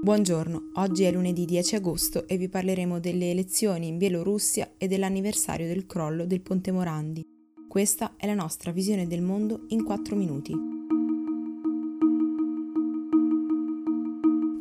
Buongiorno, oggi è lunedì 10 agosto e vi parleremo delle elezioni in Bielorussia e dell'anniversario del crollo del Ponte Morandi. Questa è la nostra visione del mondo in 4 minuti.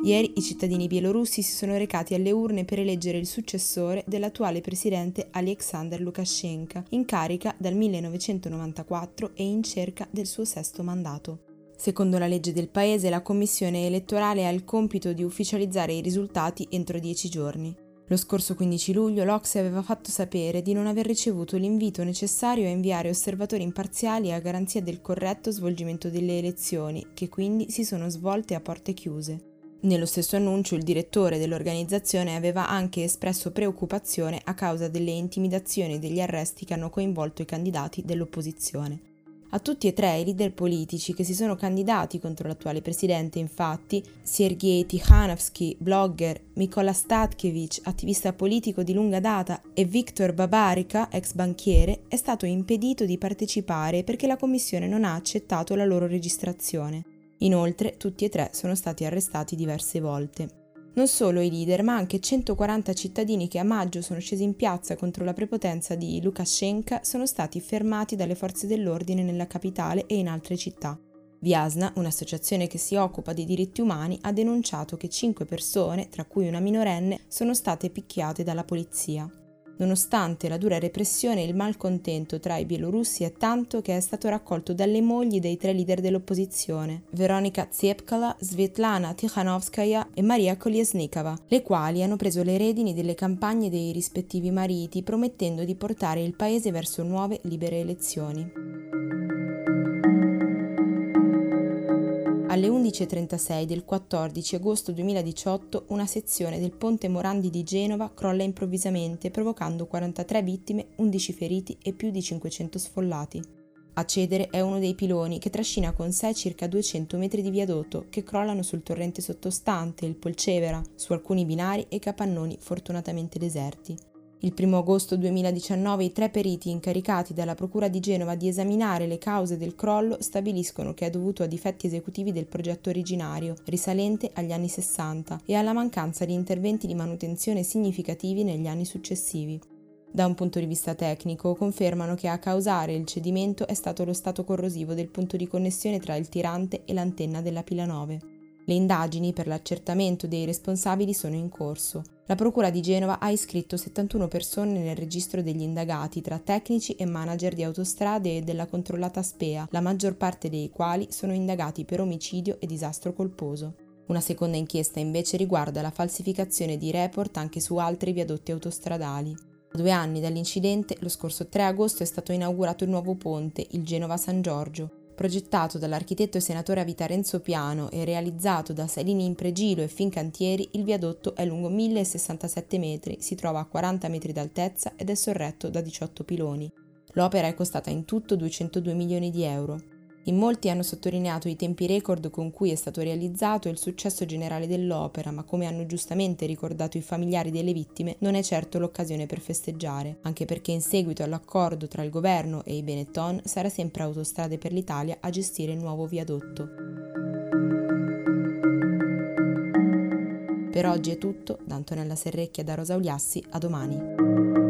Ieri i cittadini bielorussi si sono recati alle urne per eleggere il successore dell'attuale presidente Alexander Lukashenko, in carica dal 1994 e in cerca del suo sesto mandato. Secondo la legge del paese, la commissione elettorale ha il compito di ufficializzare i risultati entro dieci giorni. Lo scorso 15 luglio l'Ocse aveva fatto sapere di non aver ricevuto l'invito necessario a inviare osservatori imparziali a garanzia del corretto svolgimento delle elezioni, che quindi si sono svolte a porte chiuse. Nello stesso annuncio il direttore dell'organizzazione aveva anche espresso preoccupazione a causa delle intimidazioni e degli arresti che hanno coinvolto i candidati dell'opposizione. A tutti e tre i leader politici che si sono candidati contro l'attuale presidente, infatti, Sergei Tikhanovsky, blogger, Mikola Statkevich, attivista politico di lunga data, e Viktor Babarika, ex banchiere, è stato impedito di partecipare perché la commissione non ha accettato la loro registrazione. Inoltre, tutti e tre sono stati arrestati diverse volte. Non solo i leader, ma anche 140 cittadini che a maggio sono scesi in piazza contro la prepotenza di Lukashenko sono stati fermati dalle forze dell'ordine nella capitale e in altre città. Viasna, un'associazione che si occupa di diritti umani, ha denunciato che cinque persone, tra cui una minorenne, sono state picchiate dalla polizia. Nonostante la dura repressione, il malcontento tra i bielorussi è tanto che è stato raccolto dalle mogli dei tre leader dell'opposizione, Veronika Tsepkala, Svetlana Tikhanovskaya e Maria Kolesnikova, le quali hanno preso le redini delle campagne dei rispettivi mariti, promettendo di portare il paese verso nuove libere elezioni. Alle 11.36 del 14 agosto 2018 una sezione del ponte Morandi di Genova crolla improvvisamente provocando 43 vittime, 11 feriti e più di 500 sfollati. A cedere è uno dei piloni che trascina con sé circa 200 metri di viadotto che crollano sul torrente sottostante, il Polcevera, su alcuni binari e capannoni fortunatamente deserti. Il 1 agosto 2019 i tre periti incaricati dalla Procura di Genova di esaminare le cause del crollo stabiliscono che è dovuto a difetti esecutivi del progetto originario, risalente agli anni 60, e alla mancanza di interventi di manutenzione significativi negli anni successivi. Da un punto di vista tecnico, confermano che a causare il cedimento è stato lo stato corrosivo del punto di connessione tra il tirante e l'antenna della pila 9. Le indagini per l'accertamento dei responsabili sono in corso. La Procura di Genova ha iscritto 71 persone nel registro degli indagati tra tecnici e manager di autostrade e della controllata SPEA, la maggior parte dei quali sono indagati per omicidio e disastro colposo. Una seconda inchiesta invece riguarda la falsificazione di report anche su altri viadotti autostradali. A due anni dall'incidente, lo scorso 3 agosto è stato inaugurato il nuovo ponte, il Genova San Giorgio, Progettato dall'architetto e senatore a vita Renzo Piano e realizzato da Salini Impregilo e Fincantieri, il viadotto è lungo 1067 metri, si trova a 40 metri d'altezza ed è sorretto da 18 piloni. L'opera è costata in tutto 202 milioni di euro. In molti hanno sottolineato i tempi record con cui è stato realizzato e il successo generale dell'opera, ma come hanno giustamente ricordato i familiari delle vittime, non è certo l'occasione per festeggiare, anche perché in seguito all'accordo tra il governo e i Benetton sarà sempre Autostrade per l'Italia a gestire il nuovo viadotto. Per oggi è tutto, da Antonella Serrecchia e da Rosa Uliassi, a domani.